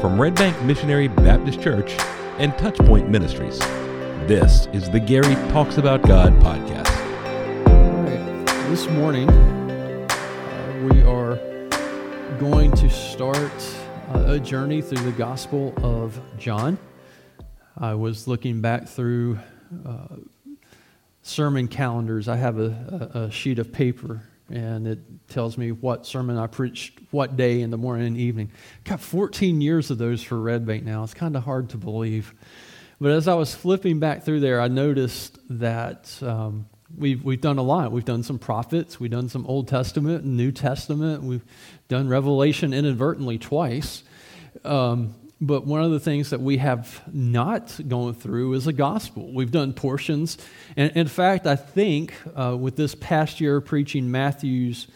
from Red Bank Missionary Baptist Church and Touchpoint Ministries. This is the Gary Talks About God podcast. All right. This morning, uh, we are going to start uh, a journey through the Gospel of John. I was looking back through uh, sermon calendars. I have a, a, a sheet of paper and it tells me what sermon I preached what day in the morning and evening. Got 14 years of those for Red Bank now. It's kind of hard to believe. But as I was flipping back through there, I noticed that um, we've, we've done a lot. We've done some prophets, we've done some Old Testament New Testament, we've done Revelation inadvertently twice. Um, but one of the things that we have not gone through is a gospel. We've done portions. And in fact, I think uh, with this past year preaching Matthew's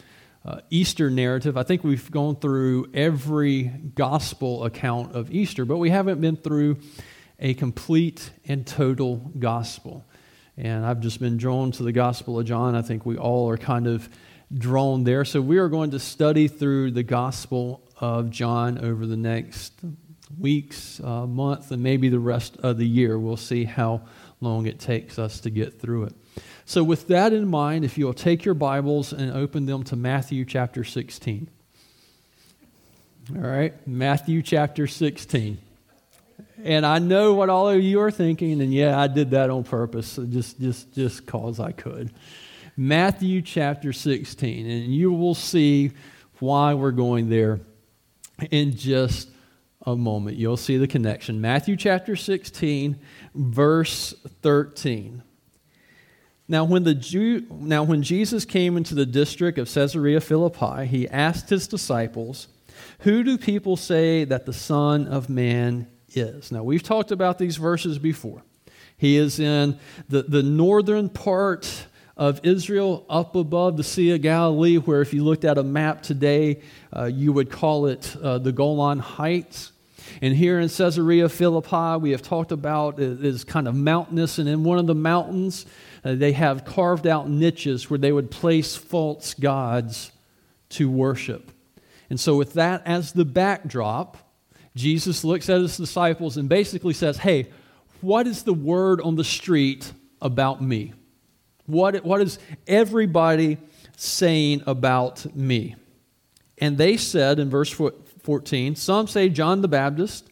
uh, Easter narrative, I think we've gone through every gospel account of Easter, but we haven't been through a complete and total gospel. And I've just been drawn to the Gospel of John. I think we all are kind of drawn there. So we are going to study through the Gospel of John over the next weeks, uh, month, and maybe the rest of the year. We'll see how long it takes us to get through it. So, with that in mind, if you'll take your Bibles and open them to Matthew chapter 16. All right, Matthew chapter 16. And I know what all of you are thinking, and yeah, I did that on purpose, just just just cause I could. Matthew chapter 16, and you will see why we're going there in just a moment. You'll see the connection. Matthew chapter 16, verse 13. Now when, the Jew, now, when Jesus came into the district of Caesarea Philippi, he asked his disciples, Who do people say that the Son of Man is? Now, we've talked about these verses before. He is in the, the northern part of Israel, up above the Sea of Galilee, where if you looked at a map today, uh, you would call it uh, the Golan Heights. And here in Caesarea Philippi, we have talked about it is kind of mountainous, and in one of the mountains, uh, they have carved out niches where they would place false gods to worship. And so, with that as the backdrop, Jesus looks at his disciples and basically says, Hey, what is the word on the street about me? What, what is everybody saying about me? And they said in verse 14. Some say John the Baptist,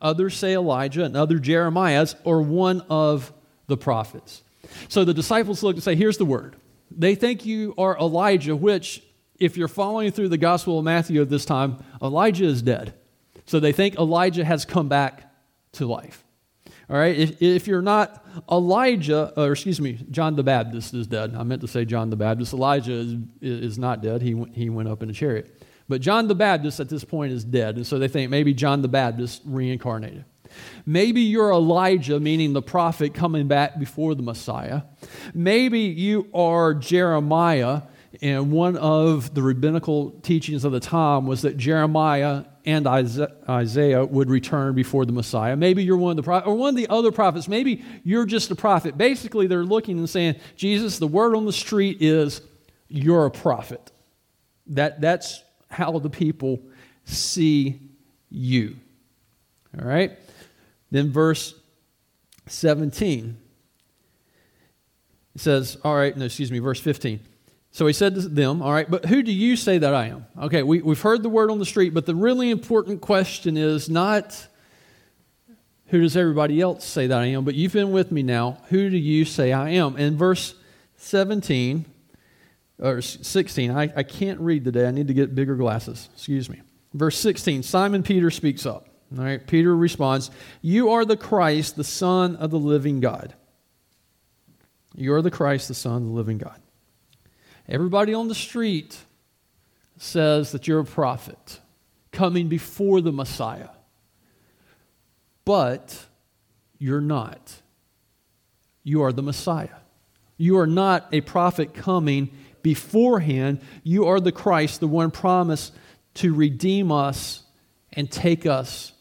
others say Elijah, and other Jeremiah's, or one of the prophets. So the disciples look and say, Here's the word. They think you are Elijah, which, if you're following through the Gospel of Matthew at this time, Elijah is dead. So they think Elijah has come back to life. All right, if, if you're not Elijah, or excuse me, John the Baptist is dead. I meant to say John the Baptist. Elijah is, is not dead. He, he went up in a chariot. But John the Baptist at this point is dead, and so they think maybe John the Baptist reincarnated. Maybe you're Elijah, meaning the prophet coming back before the Messiah. Maybe you are Jeremiah, and one of the rabbinical teachings of the time was that Jeremiah and Isaiah would return before the Messiah. Maybe you're one of the or one of the other prophets. Maybe you're just a prophet. Basically, they're looking and saying, Jesus, the word on the street is, you're a prophet. That, that's how the people see you. All right? Then verse 17. It says, all right, no, excuse me, verse 15. So he said to them, All right, but who do you say that I am? Okay, we, we've heard the word on the street, but the really important question is not who does everybody else say that I am, but you've been with me now. Who do you say I am? In verse 17 or 16. I, I can't read today. I need to get bigger glasses. Excuse me. Verse 16 Simon Peter speaks up. All right, Peter responds, You are the Christ, the Son of the living God. You are the Christ, the Son of the living God. Everybody on the street says that you're a prophet coming before the Messiah. But you're not. You are the Messiah. You are not a prophet coming beforehand, you are the Christ, the one promised to redeem us and take us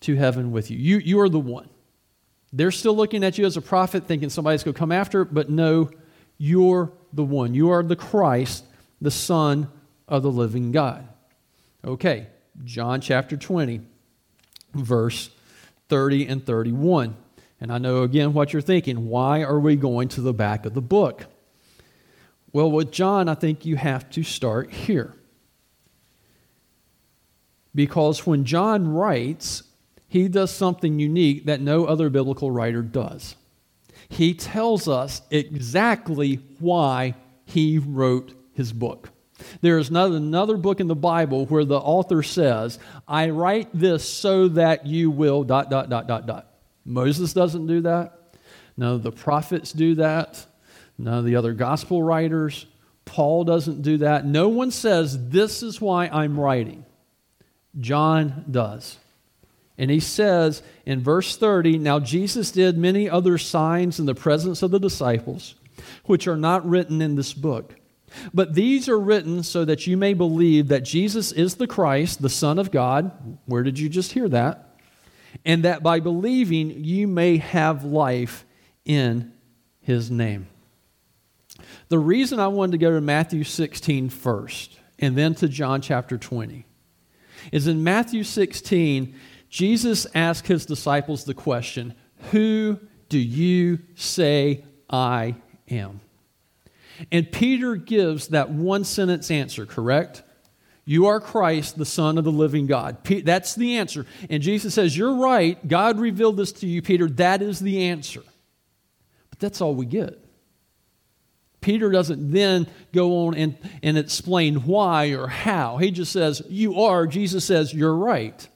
to heaven with you. You, you are the one. They're still looking at you as a prophet, thinking somebody's going to come after, but no, you're the one. You are the Christ, the Son of the living God. Okay, John chapter 20. verse 30 and 31. And I know again what you're thinking. Why are we going to the back of the book? Well, with John, I think you have to start here. Because when John writes, he does something unique that no other biblical writer does. He tells us exactly why he wrote his book. There is not another book in the Bible where the author says, I write this so that you will, dot, dot, dot, dot, dot. Moses doesn't do that. None of the prophets do that. None of the other gospel writers. Paul doesn't do that. No one says, This is why I'm writing. John does. And he says in verse 30 Now Jesus did many other signs in the presence of the disciples, which are not written in this book. But these are written so that you may believe that Jesus is the Christ, the Son of God. Where did you just hear that? And that by believing you may have life in his name. The reason I wanted to go to Matthew 16 first and then to John chapter 20 is in Matthew 16, Jesus asked his disciples the question, Who do you say I am? And Peter gives that one sentence answer, correct? You are Christ, the Son of the living God. That's the answer. And Jesus says, You're right. God revealed this to you, Peter. That is the answer. But that's all we get. Peter doesn't then go on and, and explain why or how. He just says, You are. Jesus says, You're right.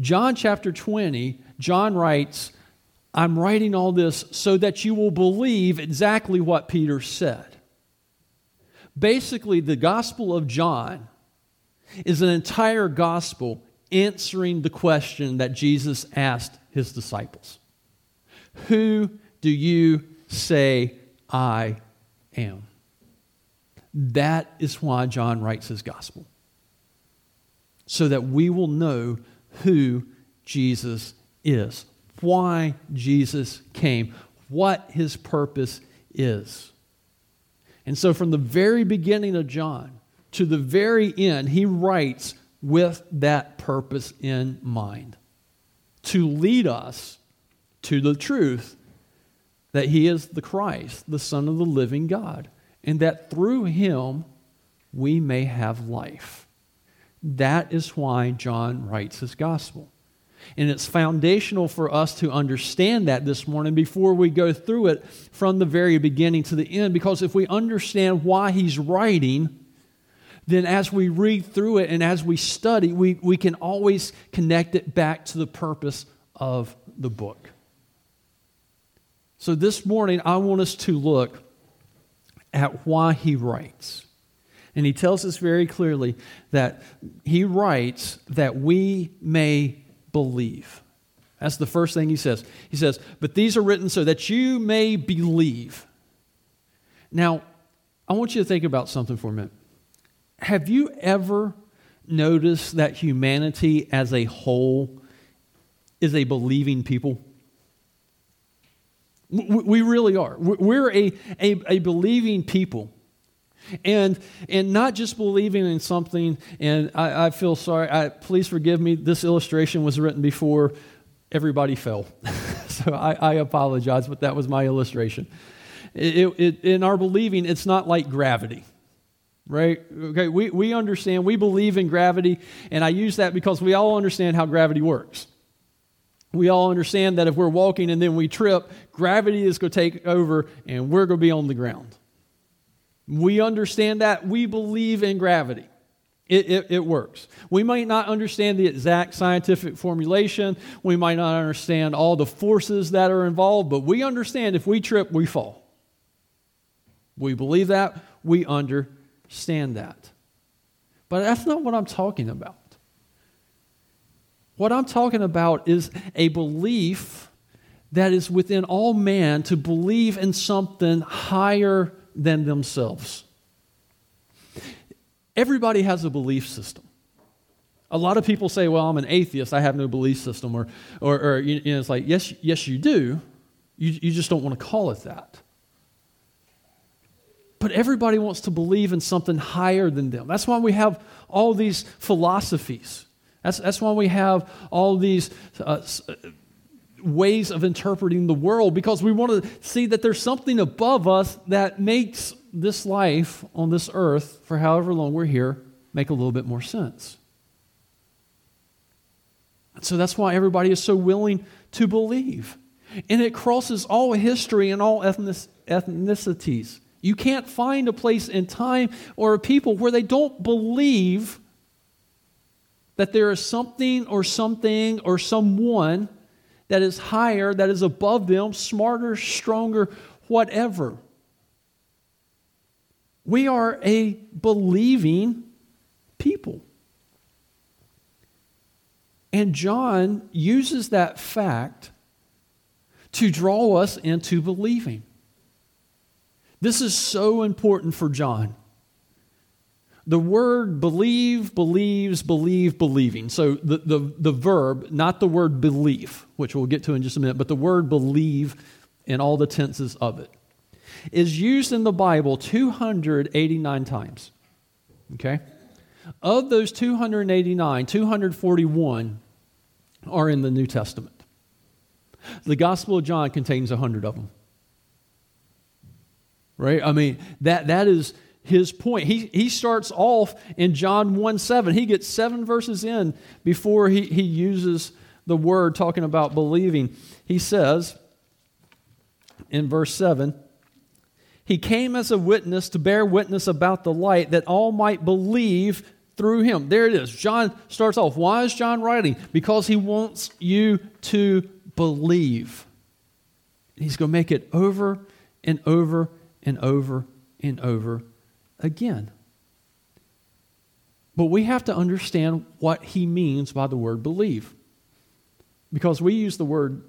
John chapter 20, John writes, I'm writing all this so that you will believe exactly what Peter said. Basically, the Gospel of John is an entire gospel answering the question that Jesus asked his disciples Who do you say I am? That is why John writes his gospel, so that we will know who Jesus is, why Jesus came, what his purpose is. And so, from the very beginning of John to the very end, he writes with that purpose in mind to lead us to the truth that he is the Christ, the Son of the living God, and that through him we may have life. That is why John writes his gospel. And it's foundational for us to understand that this morning before we go through it from the very beginning to the end. Because if we understand why he's writing, then as we read through it and as we study, we, we can always connect it back to the purpose of the book. So this morning, I want us to look at why he writes. And he tells us very clearly that he writes that we may believe. That's the first thing he says. He says, But these are written so that you may believe. Now, I want you to think about something for a minute. Have you ever noticed that humanity as a whole is a believing people? We really are. We're a, a, a believing people. And and not just believing in something and i, I feel sorry. I, please forgive me. This illustration was written before everybody fell. So I, I, apologize but that was my illustration. It, it, in our believing it's not like gravity right? Okay we, we understand we believe in gravity and i use that because we all understand how gravity works we all understand that if we're walking and then we trip gravity is going to take over and we're going to be on the ground we understand that. We believe in gravity. It, it, it, works. We might not understand the exact scientific formulation. We might not understand all the forces that are involved, but we understand if we trip, we fall. We believe that. We understand that. But that's not what I'm talking about. What I'm talking about is a belief that is within all man to believe in something higher than themselves. Everybody has a belief system. A lot of people say, well, I'm an atheist, I have no belief system. Or, or, or you know, it's like, yes, yes, you do. You, you just don't want to call it that. But everybody wants to believe in something higher than them. That's why we have all these philosophies. That's, that's why we have all these uh, ways of interpreting the world, because we want to see that there's something above us that makes this life on this earth, for however long we're here, make a little bit more sense. So that's why everybody is so willing to believe. And it crosses all history and all ethnicities. You can't find a place in time or a people where they don't believe that there is something or something or someone that is higher, that is above them, smarter, stronger, whatever. We are a believing people. And John uses that fact to draw us into believing. This is so important for John. The word believe, believes, believe, believing. So the, the, the verb, not the word belief, which we'll get to in just a minute, but the word believe in all the tenses of it, is used in the Bible 289 times. Okay? Of those 289, 241 are in the New Testament. The Gospel of John contains 100 of them. Right? I mean, that, that is his point. He, he starts off in John 1 7. He gets seven verses in before he, he uses the word talking about believing. He says in verse 7 He came as a witness to bear witness about the light that all might believe through him. There it is. John starts off. Why is John writing? Because he wants you to believe. He's going to make it over and over and over and over again. But we have to understand what he means by the word believe. Because we use the word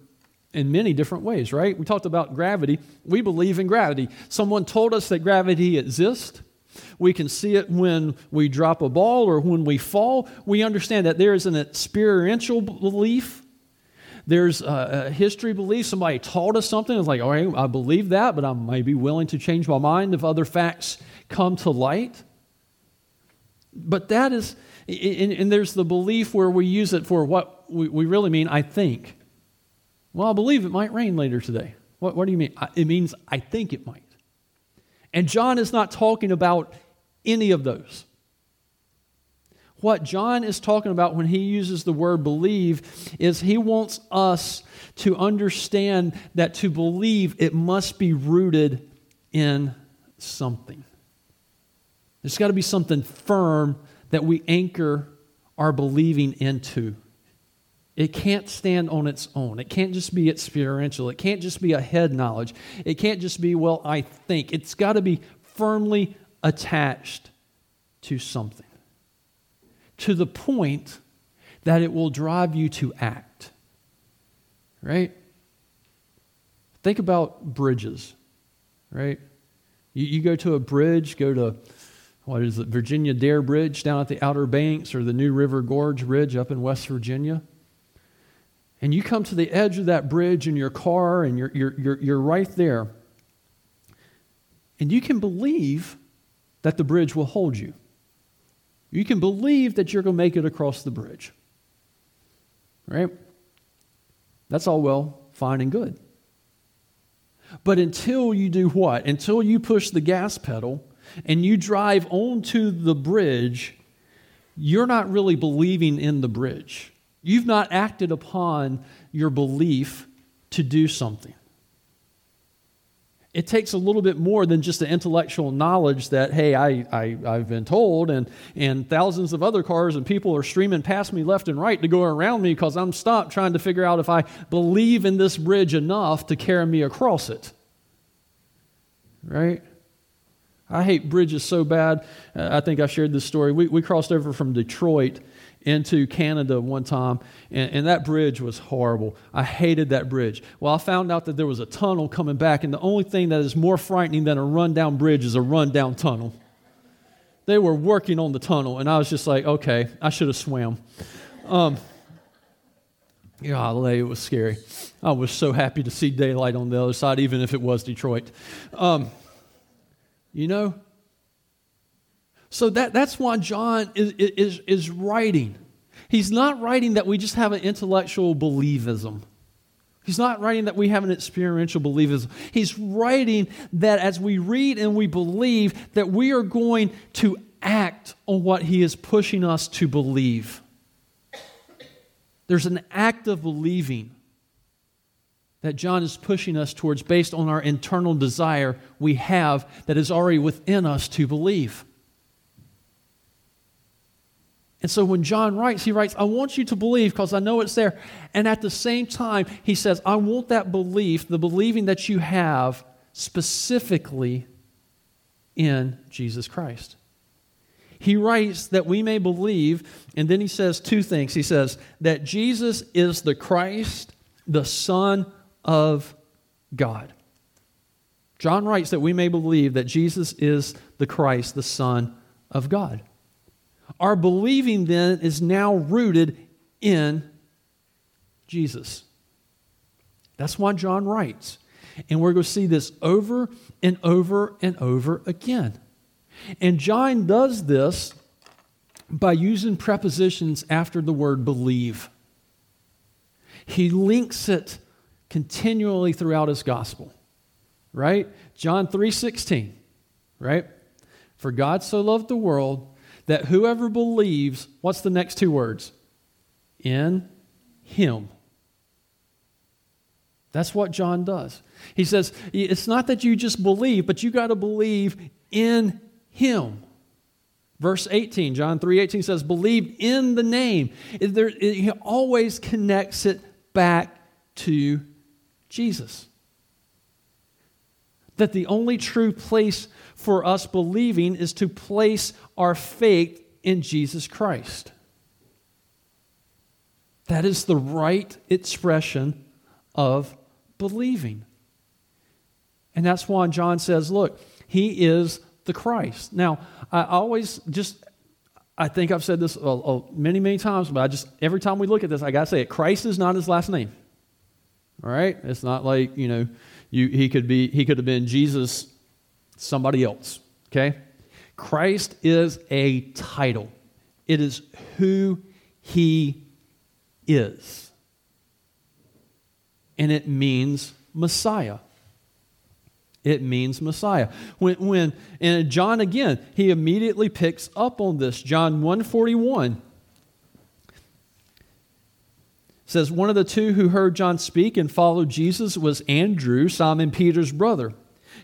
in many different ways, right? We talked about gravity. We believe in gravity. Someone told us that gravity exists. We can see it when we drop a ball or when we fall. We understand that there is an experiential belief. There's a, history belief. Somebody taught us something. It's like, all right, I believe that, but I may be willing to change my mind if other facts come to light. But that is, and, and there's the belief where we use it for what we, we really mean, I think. Well, I believe it might rain later today. What, what do you mean? It means I think it might. And John is not talking about any of those. What John is talking about when he uses the word believe is he wants us to understand that to believe it must be rooted in something. There's got to be something firm that we anchor our believing into. It can't stand on its own. It can't just be experiential. It can't just be a head knowledge. It can't just be, well, I think. It's got to be firmly attached to something to the point that it will drive you to act. Right? Think about bridges, right? You, you go to a bridge, go to what is it, Virginia Dare Bridge down at the Outer Banks or the New River Gorge Bridge up in West Virginia. And you come to the edge of that bridge in your car and you're, you're, you're, you're right there. And you can believe that the bridge will hold you. You can believe that you're going to make it across the bridge. Right? That's all well, fine, and good. But until you do what? Until you push the gas pedal and you drive onto the bridge, you're not really believing in the bridge. You've not acted upon your belief to do something. It takes a little bit more than just the intellectual knowledge that, hey, I, I, I've been told, and, and thousands of other cars and people are streaming past me left and right to go around me because I'm stopped trying to figure out if I believe in this bridge enough to carry me across it. Right? I hate bridges so bad. Uh, I think I shared this story. We, we crossed over from Detroit into Canada one time, and, and, that bridge was horrible. I hated that bridge. Well, I found out that there was a tunnel coming back, and the only thing that is more frightening than a rundown bridge is a rundown tunnel. They were working on the tunnel, and I was just like, okay, I should have swam. Um, golly, it was scary. I was so happy to see daylight on the other side, even if it was Detroit. Um, you know? So that, that's why John is, is, is writing. he's not writing that we just have an intellectual believism. He's not writing that we have an experiential believism. He's writing that as we read and we believe, that we are going to act on what he is pushing us to believe. There's an act of believing that John is pushing us towards based on our internal desire we have that is already within us to believe. And so when John writes, he writes, I want you to believe because I know it's there. And at the same time, he says, I want that belief, the believing that you have specifically in Jesus Christ. He writes that we may believe, and then he says two things. He says that Jesus is the Christ, the Son of God. John writes that we may believe that Jesus is the Christ, the Son of God. Our believing then is now rooted in Jesus. That's why John writes. And we're going to see this over and over and over again. And John does this by using prepositions after the word believe. He links it continually throughout his gospel. Right? John 3:16, right? For God so loved the world that whoever believes, what's the next two words? In him. That's what John does. He says, it's not that you just believe, but you got to believe in him. Verse 18, John 3 18 says, believe in the name. There, he always connects it back to Jesus. That the only true place for us believing is to place our faith in Jesus Christ. That is the right expression of believing. And that's why John says, look, he is the Christ. Now, I always just, I think I've said this uh, uh, many, many times, but I just, every time we look at this, I got to say it Christ is not his last name. All right? It's not like, you know, you, he, could be, he could have been Jesus somebody else. Okay? Christ is a title, it is who he is. And it means Messiah. It means Messiah. When, when and John again, he immediately picks up on this. John 141 says one of the two who heard John speak and followed Jesus was Andrew, Simon Peter's brother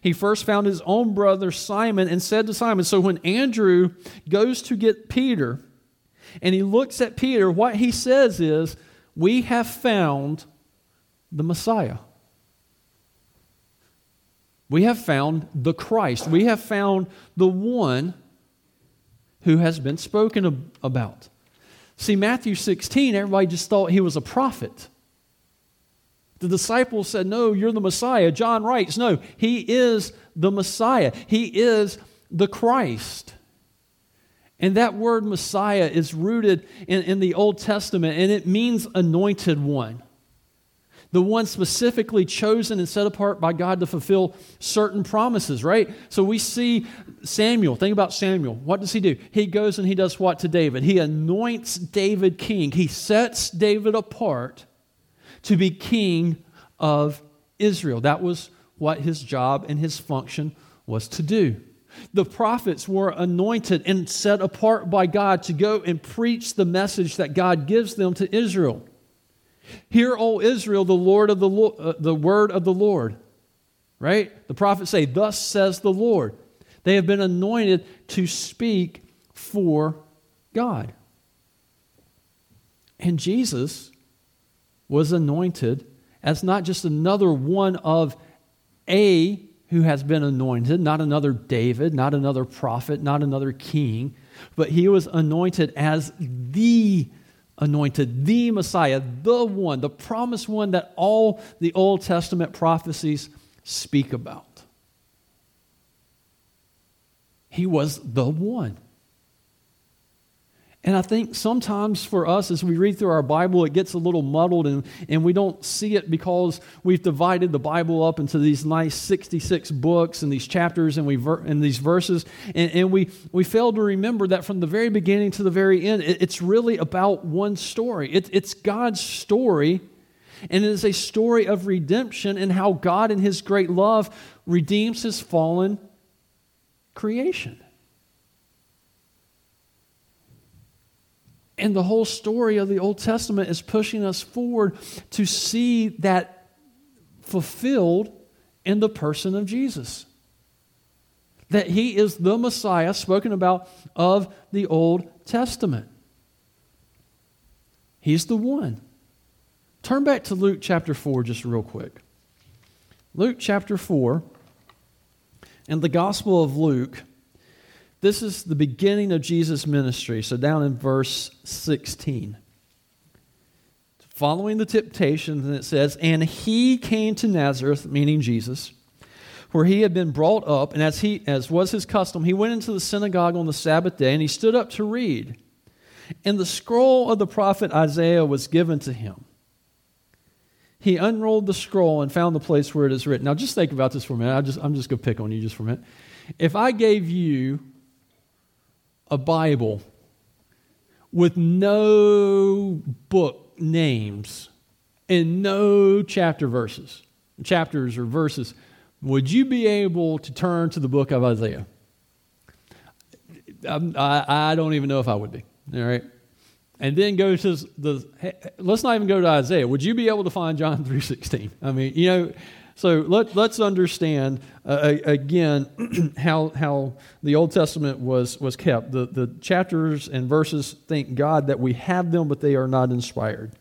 he first found his own brother Simon and said to Simon, So when Andrew goes to get Peter and he looks at Peter, what he says is, We have found the Messiah. We have found the Christ. We have found the one who has been spoken about. See, Matthew 16, everybody just thought he was a prophet. The disciples said, No, you're the Messiah. John writes, No, he is the Messiah. He is the Christ. And that word Messiah is rooted in, in the Old Testament, and it means anointed one. The one specifically chosen and set apart by God to fulfill certain promises, right? So we see Samuel. Think about Samuel. What does he do? He goes and he does what to David? He anoints David king. He sets David apart to be king of Israel. That was what his job and his function was to do. The prophets were anointed and set apart by God to go and preach the message that God gives them to Israel. Hear, O Israel, the Lord of the uh, the word of the Lord. Right? The prophets say, "Thus says the Lord." They have been anointed to speak for God. And Jesus was anointed as not just another one of a who has been anointed, not another David, not another prophet, not another king, but he was anointed as the anointed, the Messiah, the one, the promised one that all the Old Testament prophecies speak about. He was the one. And I think sometimes for us, as we read through our Bible, it gets a little muddled and, and we don't see it because we've divided the Bible up into these nice 66 books and these chapters and, we ver- and these verses. And, and we, we fail to remember that from the very beginning to the very end, it, it's really about one story. It, it's God's story, and it is a story of redemption and how God, in His great love, redeems His fallen creation. And the whole story of the Old Testament is pushing us forward to see that fulfilled in the person of Jesus. That he is the Messiah spoken about of the Old Testament. He's the one. Turn back to Luke chapter 4 just real quick. Luke chapter 4 and the Gospel of Luke this is the beginning of Jesus' ministry. So, down in verse 16. Following the temptations, and it says, And he came to Nazareth, meaning Jesus, where he had been brought up, and as, he, as was his custom, he went into the synagogue on the Sabbath day, and he stood up to read. And the scroll of the prophet Isaiah was given to him. He unrolled the scroll and found the place where it is written. Now, just think about this for a minute. I just, I'm just going to pick on you just for a minute. If I gave you a Bible with no book names and no chapter verses, chapters or verses, would you be able to turn to the book of Isaiah? I, I don't even know if I would be. All right. And then go to the, hey, let's not even go to Isaiah. Would you be able to find John 3.16? I mean, you know, so let, let's understand uh, again how, how the Old Testament was, was kept. The, the chapters and verses, thank God that we have them, but they are not inspired.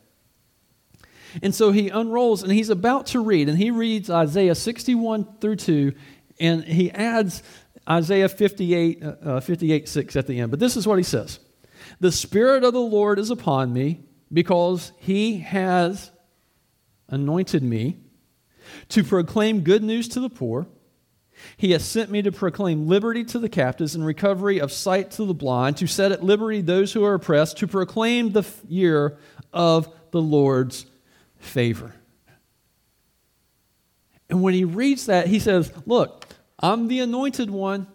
And so he unrolls and he's about to read, and he reads Isaiah 61 through 2, and he adds Isaiah 58, uh, uh 58 6 at the end. But this is what he says The Spirit of the Lord is upon me because he has anointed me to proclaim good news to the poor. He has sent me to proclaim liberty to the captives and recovery of sight to the blind, to set at liberty those who are oppressed, to proclaim the year of the Lord's favor. And when he reads that, he says, Look, I'm the anointed one.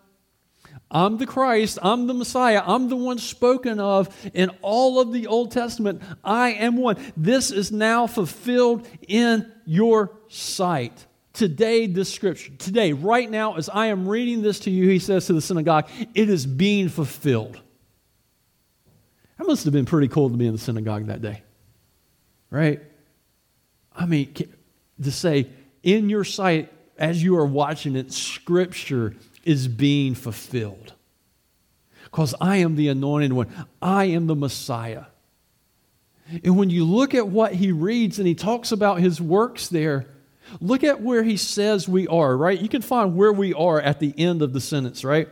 I'm the Christ. I'm the Messiah. I'm the one spoken of in all of the Old Testament. I am one. This is now fulfilled in your sight. Today, this scripture, today, right now, as I am reading this to you, he says to the synagogue, it is being fulfilled. That must have been pretty cool to be in the synagogue that day, right? I mean, to say, in your sight, as you are watching it, scripture is being fulfilled. Because I am the anointed one, I am the Messiah. And when you look at what he reads and he talks about his works there, look at where he says we are, right? You can find where we are at the end of the sentence, right?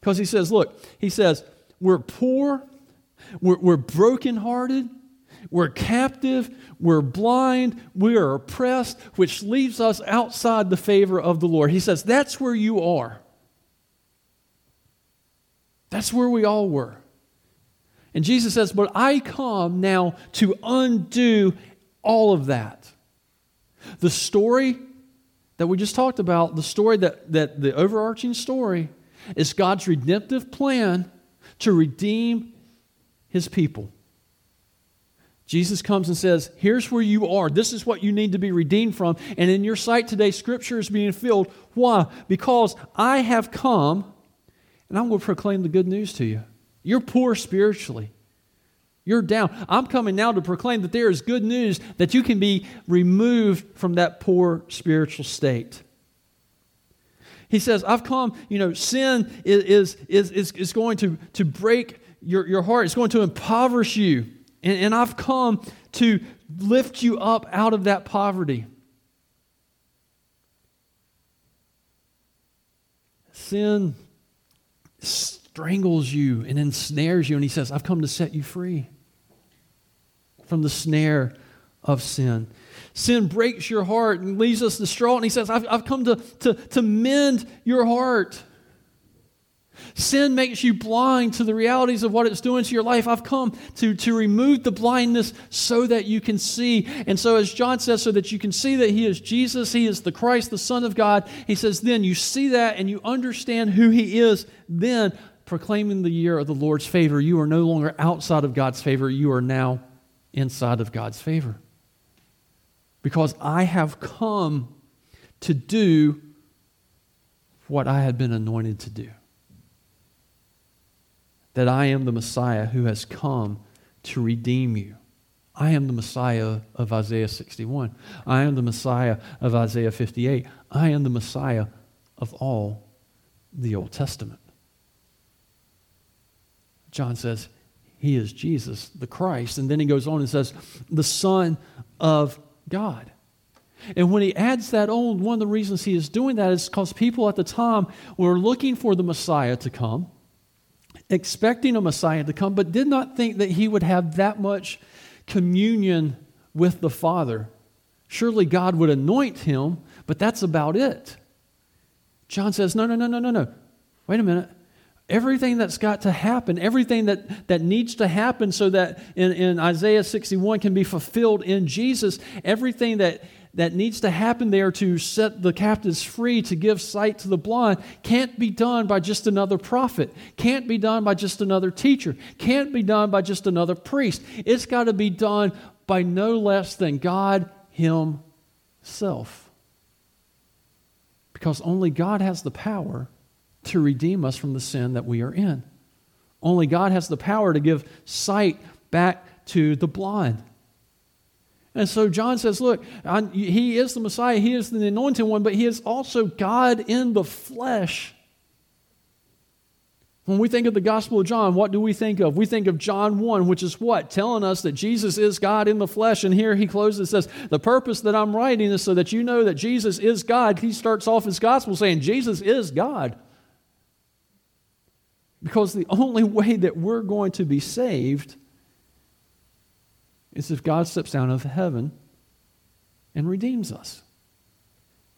Because he says, look, he says, we're poor, we're, we're brokenhearted, we're captive, we're blind, we are oppressed, which leaves us outside the favor of the Lord. He says, That's where you are. That's where we all were. And Jesus says, But I come now to undo all of that. The story that we just talked about, the story that, that the overarching story is God's redemptive plan to redeem his people. Jesus comes and says, Here's where you are. This is what you need to be redeemed from. And in your sight today, Scripture is being filled. Why? Because I have come and I'm going to proclaim the good news to you. You're poor spiritually. You're down. I'm coming now to proclaim that there is good news that you can be removed from that poor spiritual state. He says, I've come, you know, sin is, is, is, is going to, to break your, your heart, it's going to impoverish you. And, and I've come to lift you up out of that poverty. Sin strangles you and ensnares you, and he says, I've come to set you free from the snare of sin. Sin breaks your heart and leaves us distraught, and he says, I've, I've come to, to, to mend your heart. Sin makes you blind to the realities of what it's doing to your life. I've come to, to remove the blindness so that you can see. And so, as John says, so that you can see that He is Jesus, He is the Christ, the Son of God, He says, then you see that and you understand who He is, then proclaiming the year of the Lord's favor, you are no longer outside of God's favor, you are now inside of God's favor. Because I have come to do what I had been anointed to do that I am the Messiah who has come to redeem you. I am the Messiah of Isaiah 61. I am the Messiah of Isaiah 58. I am the Messiah of all the Old Testament. John says, He is Jesus, the Christ. And then he goes on and says, the Son of God. And when he adds that on, one of the reasons he is doing that is because people at the time were looking for the Messiah to come expecting a Messiah to come, but did not think that he would have that much communion with the Father. Surely God would anoint him, but that's about it. John says, No, no, no, no, no, no. Wait a minute. Everything that's got to happen, everything that, that needs to happen so that in, in Isaiah 61 can be fulfilled in Jesus, everything that that needs to happen there to set the captives free, to give sight to the blind, can't be done by just another prophet, can't be done by just another teacher, can't be done by just another priest. It's got to be done by no less than God Himself. Because only God has the power to redeem us from the sin that we are in. Only God has the power to give sight back to the blind. And so John says, Look, I, he is the Messiah, he is the anointed one, but he is also God in the flesh. When we think of the Gospel of John, what do we think of? We think of John 1, which is what? Telling us that Jesus is God in the flesh. And here he closes says, The purpose that I'm writing is so that you know that Jesus is God. He starts off his Gospel saying, Jesus is God. Because the only way that we're going to be saved is if God steps down out of heaven and redeems us.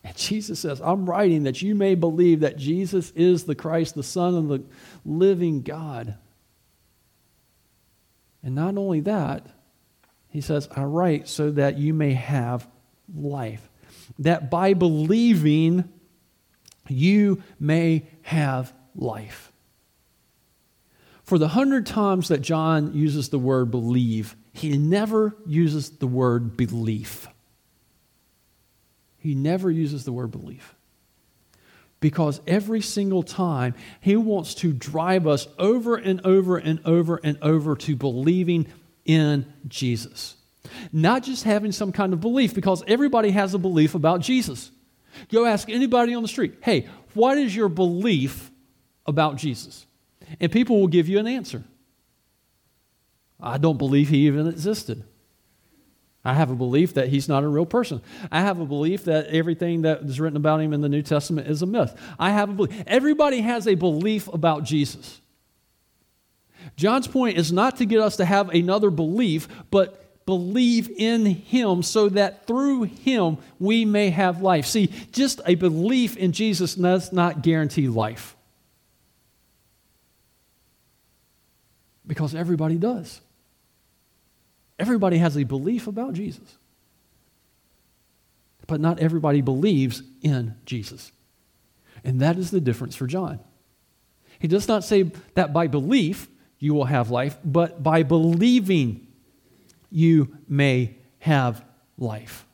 And Jesus says, I'm writing that you may believe that Jesus is the Christ, the Son of the living God. And not only that, he says, I write so that you may have life. That by believing, you may have life. For the hundred times that John uses the word believe, he never uses the word belief. He never uses the word belief. Because every single time he wants to drive us over and over and over and over to believing in Jesus. Not just having some kind of belief, because everybody has a belief about Jesus. Go ask anybody on the street, hey, what is your belief about Jesus? And people will give you an answer. I don't believe he even existed. I have a belief that he's not a real person. I have a belief that everything that is written about him in the New Testament is a myth. I have a belief. Everybody has a belief about Jesus. John's point is not to get us to have another belief, but believe in him so that through him we may have life. See, just a belief in Jesus does not guarantee life. Because everybody does. Everybody has a belief about Jesus. But not everybody believes in Jesus. And that is the difference for John. He does not say that by belief you will have life, but by believing you may have life.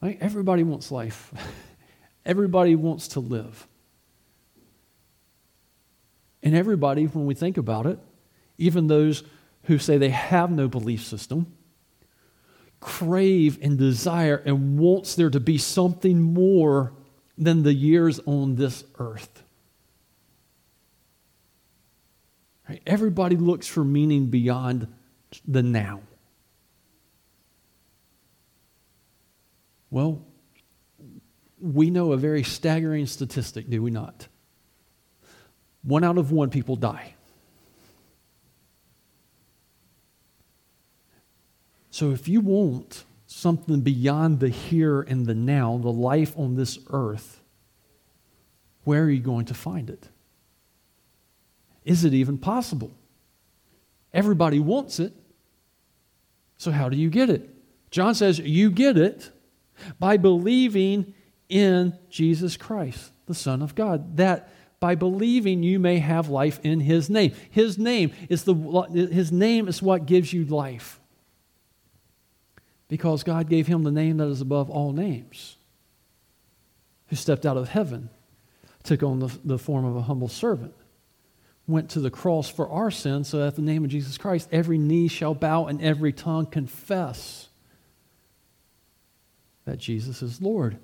Right? Everybody wants life. Everybody wants to live. And everybody, when we think about it, even those who say they have no belief system, crave and desire and wants there to be something more than the years on this earth. Right? Everybody looks for meaning beyond the now. Well, we know a very staggering statistic, do we not? One out of one people die. So if you want something beyond the here and the now, the life on this earth, where are you going to find it? Is it even possible? Everybody wants it. So, how do you get it? John says you get it by believing in Jesus Christ, the Son of God. That by believing you may have life in his name. His name is the his name is what gives you life. Because God gave him the name that is above all names. Who stepped out of heaven, took on the, the form of a humble servant, went to the cross for our sins, so that at the name of Jesus Christ, every knee shall bow and every tongue confess that Jesus is Lord.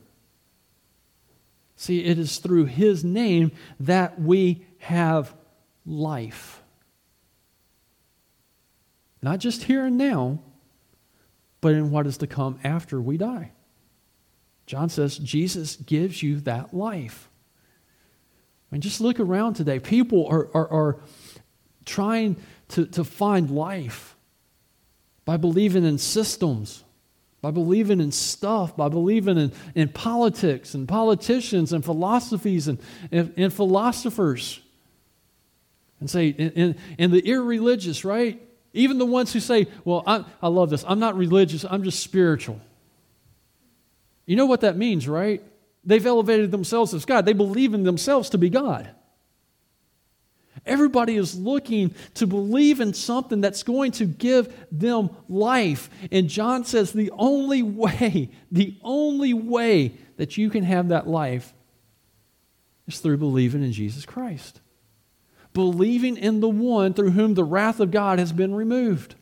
See, it is through his name that we have life. Not just here and now, but in what is to come after we die. John says Jesus gives you that life. I mean, just look around today. People are, are, are trying to, to find life by believing in systems by believing in stuff, by believing in, in politics and politicians and philosophies and, and, and philosophers. And say, and, and the irreligious, right? Even the ones who say, well, I, I love this. I'm not religious, I'm just spiritual. You know what that means, right? They've elevated themselves as God. They believe in themselves to be God. Everybody is looking to believe in something that's going to give them life. And John says the only way, the only way that you can have that life is through believing in Jesus Christ. Believing in the one through whom the wrath of God has been removed.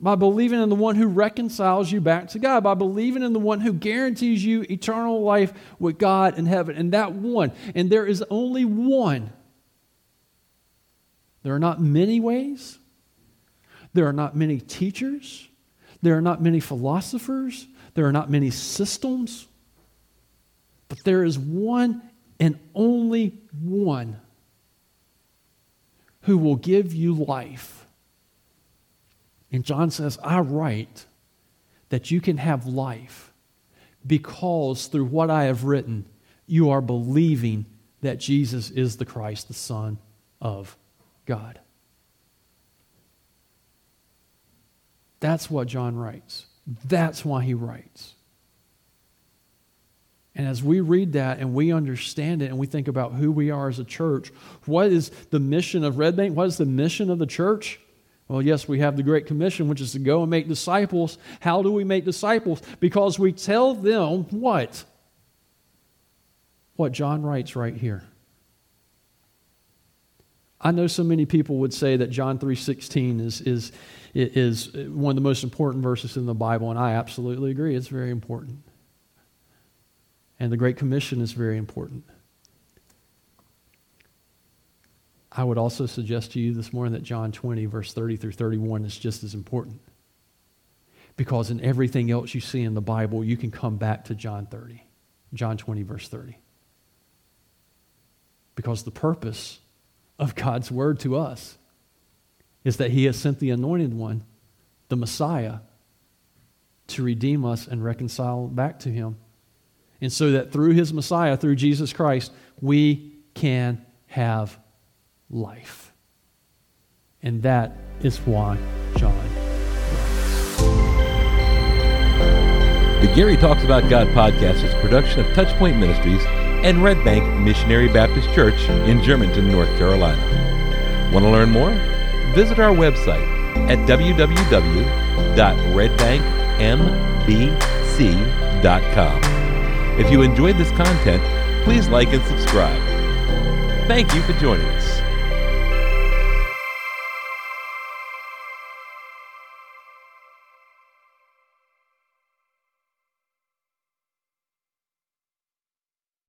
By believing in the one who reconciles you back to God. By believing in the one who guarantees you eternal life with God in heaven. And that one, and there is only one there are not many ways. There are not many teachers. There are not many philosophers. There are not many systems. But there is one and only one who will give you life. And John says, I write that you can have life because through what I have written, you are believing that Jesus is the Christ, the Son of God. That's what John writes. That's why he writes. And as we read that and we understand it and we think about who we are as a church, what is the mission of Red Bank? What is the mission of the church? Well, yes, we have the Great Commission, which is to go and make disciples. How do we make disciples? Because we tell them what? What John writes right here. I know so many people would say that John 3.16 is, is, is one of the most important verses in the Bible, and I absolutely agree. It's very important. And the Great Commission is very important. I would also suggest to you this morning that John 20, verse 30 through 31 is just as important. Because in everything else you see in the Bible, you can come back to John 30, John 20, verse 30. Because the purpose of God's word to us is that He has sent the anointed one, the Messiah, to redeem us and reconcile back to Him. And so that through His Messiah, through Jesus Christ, we can have life. And that is why John The Gary Talks About God podcast is a production of Touchpoint Ministries and Red Bank Missionary Baptist Church in Germantown, North Carolina. Want to learn more? Visit our website at www.redbankmbc.com. If you enjoyed this content, please like and subscribe. Thank you for joining us.